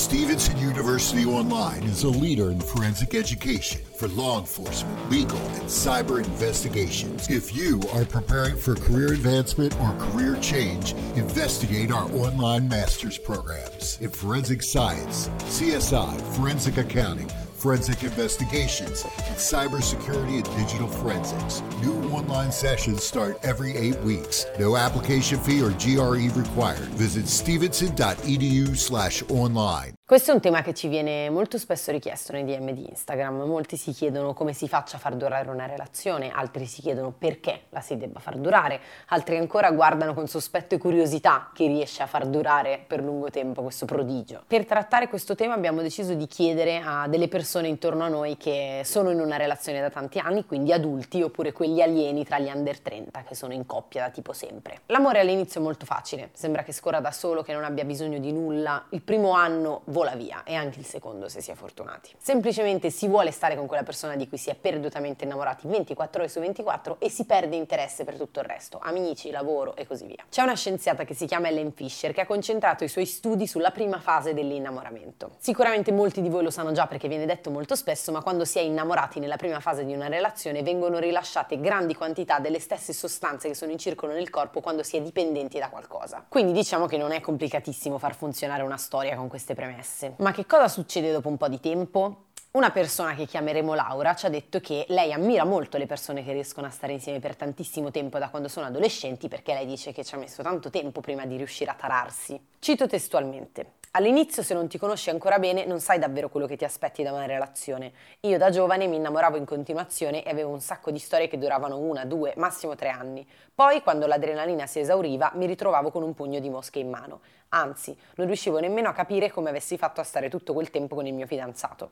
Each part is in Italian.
Stevenson University Online is a leader in forensic education for law enforcement, legal, and cyber investigations. If you are preparing for career advancement or career change, investigate our online master's programs in forensic science, CSI, forensic accounting, forensic investigations, and cybersecurity and digital forensics. New online sessions start every eight weeks. No application fee or GRE required. Visit stevenson.edu slash online. Questo è un tema che ci viene molto spesso richiesto nei DM di Instagram. Molti si chiedono come si faccia a far durare una relazione, altri si chiedono perché la si debba far durare, altri ancora guardano con sospetto e curiosità chi riesce a far durare per lungo tempo questo prodigio. Per trattare questo tema abbiamo deciso di chiedere a delle persone intorno a noi che sono in una relazione da tanti anni, quindi adulti oppure quelli alieni tra gli under 30 che sono in coppia da tipo sempre. L'amore all'inizio è molto facile, sembra che scorra da solo, che non abbia bisogno di nulla. Il primo anno vola via e anche il secondo se si è fortunati. Semplicemente si vuole stare con quella persona di cui si è perdutamente innamorati 24 ore su 24 e si perde interesse per tutto il resto, amici, lavoro e così via. C'è una scienziata che si chiama Ellen Fisher che ha concentrato i suoi studi sulla prima fase dell'innamoramento. Sicuramente molti di voi lo sanno già perché viene detto molto spesso, ma quando si è innamorati nella prima fase di una relazione vengono rilasciate grandi quantità delle stesse sostanze che sono in circolo nel corpo quando si è dipendenti da qualcosa. Quindi diciamo che non è complicatissimo far funzionare una storia con queste premesse interesse. Ma che cosa succede dopo un po' di tempo? Una persona che chiameremo Laura ci ha detto che lei ammira molto le persone che riescono a stare insieme per tantissimo tempo da quando sono adolescenti perché lei dice che ci ha messo tanto tempo prima di riuscire a tararsi. Cito testualmente. All'inizio se non ti conosci ancora bene non sai davvero quello che ti aspetti da una relazione. Io da giovane mi innamoravo in continuazione e avevo un sacco di storie che duravano una, due, massimo tre anni. Poi quando l'adrenalina si esauriva mi ritrovavo con un pugno di mosche in mano. Anzi, non riuscivo nemmeno a capire come avessi fatto a stare tutto quel tempo con il mio fidanzato.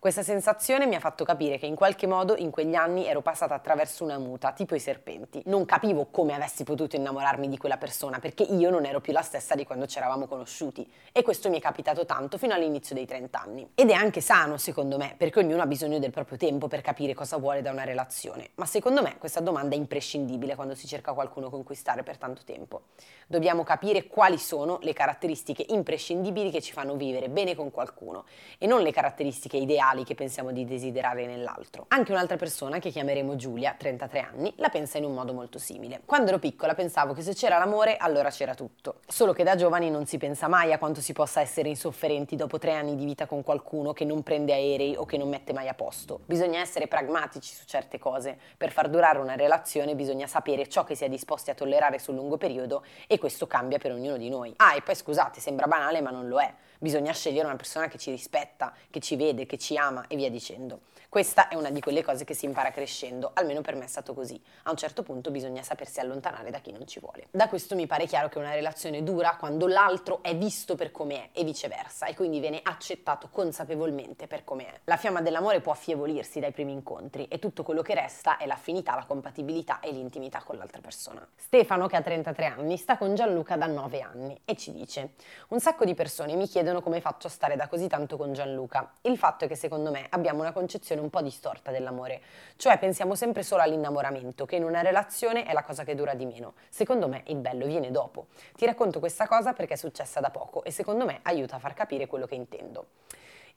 Questa sensazione mi ha fatto capire che in qualche modo in quegli anni ero passata attraverso una muta, tipo i serpenti. Non capivo come avessi potuto innamorarmi di quella persona, perché io non ero più la stessa di quando ci eravamo conosciuti. E questo mi è capitato tanto fino all'inizio dei 30 anni. Ed è anche sano, secondo me, perché ognuno ha bisogno del proprio tempo per capire cosa vuole da una relazione. Ma secondo me questa domanda è imprescindibile quando si cerca qualcuno con cui stare per tanto tempo. Dobbiamo capire quali sono le caratteristiche imprescindibili che ci fanno vivere bene con qualcuno e non le caratteristiche ideali ideali che pensiamo di desiderare nell'altro. Anche un'altra persona, che chiameremo Giulia, 33 anni, la pensa in un modo molto simile. Quando ero piccola pensavo che se c'era l'amore allora c'era tutto. Solo che da giovani non si pensa mai a quanto si possa essere insofferenti dopo tre anni di vita con qualcuno che non prende aerei o che non mette mai a posto. Bisogna essere pragmatici su certe cose. Per far durare una relazione bisogna sapere ciò che si è disposti a tollerare sul lungo periodo e questo cambia per ognuno di noi. Ah, e poi scusate, sembra banale ma non lo è. Bisogna scegliere una persona che ci rispetta, che ci vede, che ci ama e via dicendo. Questa è una di quelle cose che si impara crescendo, almeno per me è stato così. A un certo punto bisogna sapersi allontanare da chi non ci vuole. Da questo mi pare chiaro che una relazione dura quando l'altro è visto per come è e viceversa e quindi viene accettato consapevolmente per come è. La fiamma dell'amore può affievolirsi dai primi incontri e tutto quello che resta è l'affinità, la compatibilità e l'intimità con l'altra persona. Stefano, che ha 33 anni, sta con Gianluca da 9 anni e ci dice: Un sacco di persone mi chiedono come faccio a stare da così tanto con Gianluca. Il fatto è che secondo me abbiamo una concezione un po' distorta dell'amore, cioè pensiamo sempre solo all'innamoramento, che in una relazione è la cosa che dura di meno. Secondo me il bello viene dopo. Ti racconto questa cosa perché è successa da poco e secondo me aiuta a far capire quello che intendo.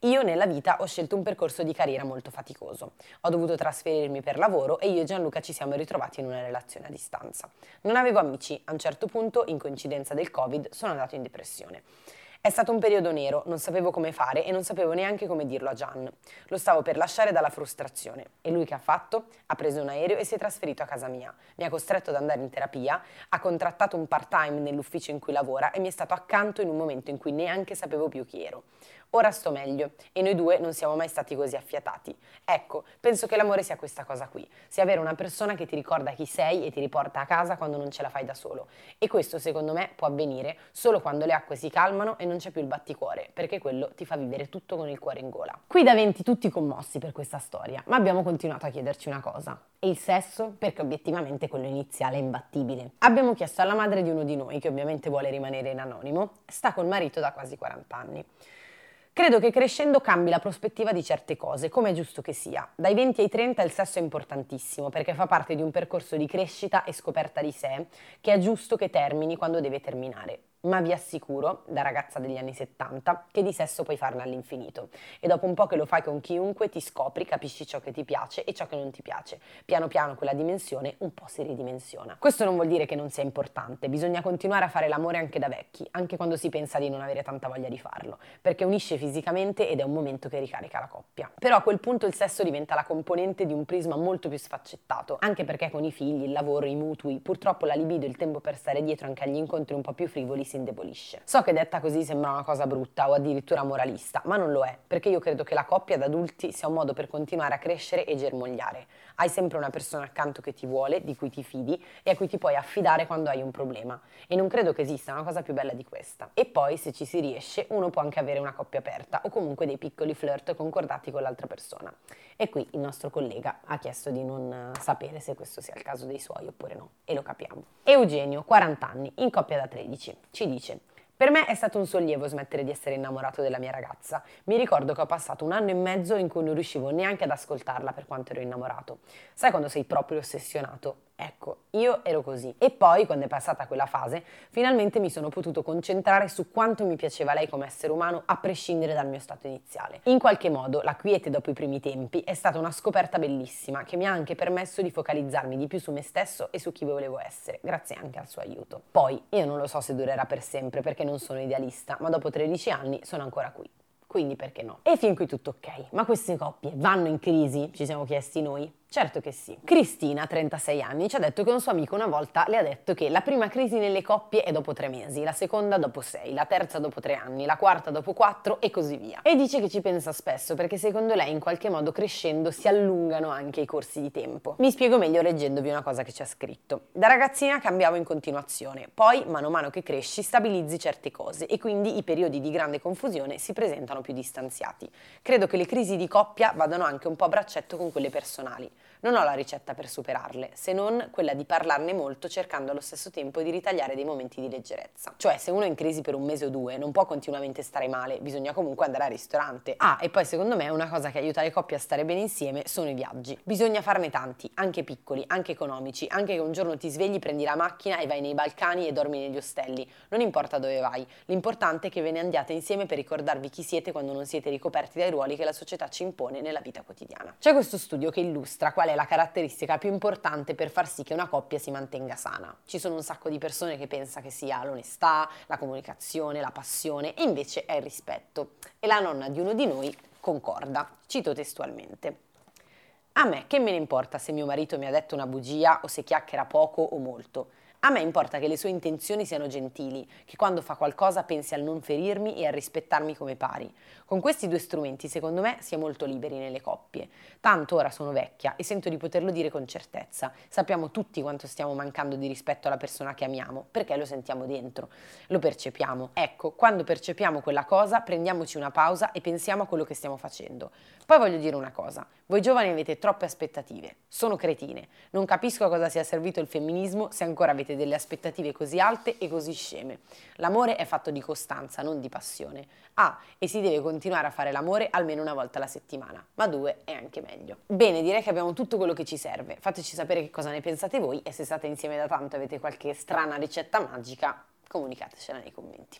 Io nella vita ho scelto un percorso di carriera molto faticoso. Ho dovuto trasferirmi per lavoro e io e Gianluca ci siamo ritrovati in una relazione a distanza. Non avevo amici, a un certo punto, in coincidenza del Covid, sono andato in depressione. È stato un periodo nero, non sapevo come fare e non sapevo neanche come dirlo a Gian. Lo stavo per lasciare dalla frustrazione. E lui che ha fatto? Ha preso un aereo e si è trasferito a casa mia. Mi ha costretto ad andare in terapia, ha contrattato un part-time nell'ufficio in cui lavora e mi è stato accanto in un momento in cui neanche sapevo più chi ero. Ora sto meglio e noi due non siamo mai stati così affiatati. Ecco, penso che l'amore sia questa cosa qui, sia avere una persona che ti ricorda chi sei e ti riporta a casa quando non ce la fai da solo. E questo secondo me può avvenire solo quando le acque si calmano e non c'è più il batticuore, perché quello ti fa vivere tutto con il cuore in gola. Qui da 20 tutti commossi per questa storia, ma abbiamo continuato a chiederci una cosa. E il sesso? Perché obiettivamente quello iniziale è imbattibile. Abbiamo chiesto alla madre di uno di noi, che ovviamente vuole rimanere in anonimo, sta col marito da quasi 40 anni. Credo che crescendo cambi la prospettiva di certe cose, come è giusto che sia. Dai 20 ai 30 il sesso è importantissimo perché fa parte di un percorso di crescita e scoperta di sé che è giusto che termini quando deve terminare. Ma vi assicuro, da ragazza degli anni 70, che di sesso puoi farne all'infinito. E dopo un po' che lo fai con chiunque, ti scopri, capisci ciò che ti piace e ciò che non ti piace. Piano piano quella dimensione un po' si ridimensiona. Questo non vuol dire che non sia importante, bisogna continuare a fare l'amore anche da vecchi, anche quando si pensa di non avere tanta voglia di farlo, perché unisce fisicamente ed è un momento che ricarica la coppia. Però a quel punto il sesso diventa la componente di un prisma molto più sfaccettato, anche perché con i figli, il lavoro, i mutui, purtroppo la libido e il tempo per stare dietro anche agli incontri un po' più frivoli si indebolisce. So che detta così sembra una cosa brutta o addirittura moralista, ma non lo è, perché io credo che la coppia da adulti sia un modo per continuare a crescere e germogliare. Hai sempre una persona accanto che ti vuole, di cui ti fidi e a cui ti puoi affidare quando hai un problema. E non credo che esista una cosa più bella di questa. E poi, se ci si riesce, uno può anche avere una coppia aperta o comunque dei piccoli flirt concordati con l'altra persona. E qui il nostro collega ha chiesto di non sapere se questo sia il caso dei suoi oppure no, e lo capiamo. Eugenio, 40 anni, in coppia da 13, ci dice per me è stato un sollievo smettere di essere innamorato della mia ragazza. Mi ricordo che ho passato un anno e mezzo in cui non riuscivo neanche ad ascoltarla per quanto ero innamorato. Sai quando sei proprio ossessionato? Ecco, io ero così. E poi, quando è passata quella fase, finalmente mi sono potuto concentrare su quanto mi piaceva lei come essere umano, a prescindere dal mio stato iniziale. In qualche modo, la quiete dopo i primi tempi è stata una scoperta bellissima che mi ha anche permesso di focalizzarmi di più su me stesso e su chi volevo essere, grazie anche al suo aiuto. Poi, io non lo so se durerà per sempre perché non sono idealista, ma dopo 13 anni sono ancora qui. Quindi perché no? E fin qui tutto ok. Ma queste coppie vanno in crisi? Ci siamo chiesti noi. Certo che sì. Cristina, 36 anni, ci ha detto che un suo amico una volta le ha detto che la prima crisi nelle coppie è dopo tre mesi, la seconda dopo sei, la terza dopo tre anni, la quarta dopo quattro e così via. E dice che ci pensa spesso perché secondo lei in qualche modo crescendo si allungano anche i corsi di tempo. Mi spiego meglio leggendovi una cosa che ci ha scritto. Da ragazzina cambiavo in continuazione, poi mano a mano che cresci stabilizzi certe cose e quindi i periodi di grande confusione si presentano più distanziati. Credo che le crisi di coppia vadano anche un po' a braccetto con quelle personali. Non ho la ricetta per superarle, se non quella di parlarne molto cercando allo stesso tempo di ritagliare dei momenti di leggerezza. Cioè, se uno è in crisi per un mese o due, non può continuamente stare male, bisogna comunque andare al ristorante. Ah, e poi secondo me una cosa che aiuta le coppie a stare bene insieme sono i viaggi. Bisogna farne tanti, anche piccoli, anche economici, anche che un giorno ti svegli, prendi la macchina e vai nei Balcani e dormi negli ostelli. Non importa dove vai, l'importante è che ve ne andiate insieme per ricordarvi chi siete quando non siete ricoperti dai ruoli che la società ci impone nella vita quotidiana. C'è questo studio che illustra qual è la caratteristica più importante per far sì che una coppia si mantenga sana. Ci sono un sacco di persone che pensano che sia l'onestà, la comunicazione, la passione e invece è il rispetto. E la nonna di uno di noi concorda. Cito testualmente. A me che me ne importa se mio marito mi ha detto una bugia o se chiacchiera poco o molto. A me importa che le sue intenzioni siano gentili, che quando fa qualcosa pensi al non ferirmi e a rispettarmi come pari. Con questi due strumenti, secondo me, si è molto liberi nelle coppie. Tanto ora sono vecchia e sento di poterlo dire con certezza. Sappiamo tutti quanto stiamo mancando di rispetto alla persona che amiamo, perché lo sentiamo dentro, lo percepiamo. Ecco, quando percepiamo quella cosa, prendiamoci una pausa e pensiamo a quello che stiamo facendo. Poi voglio dire una cosa, voi giovani avete troppe aspettative, sono cretine, non capisco a cosa sia servito il femminismo se ancora avete delle aspettative così alte e così sceme. L'amore è fatto di costanza, non di passione. Ah, e si deve continuare a fare l'amore almeno una volta alla settimana, ma due è anche meglio. Bene, direi che abbiamo tutto quello che ci serve. Fateci sapere che cosa ne pensate voi e se state insieme da tanto e avete qualche strana ricetta magica, comunicatecela nei commenti.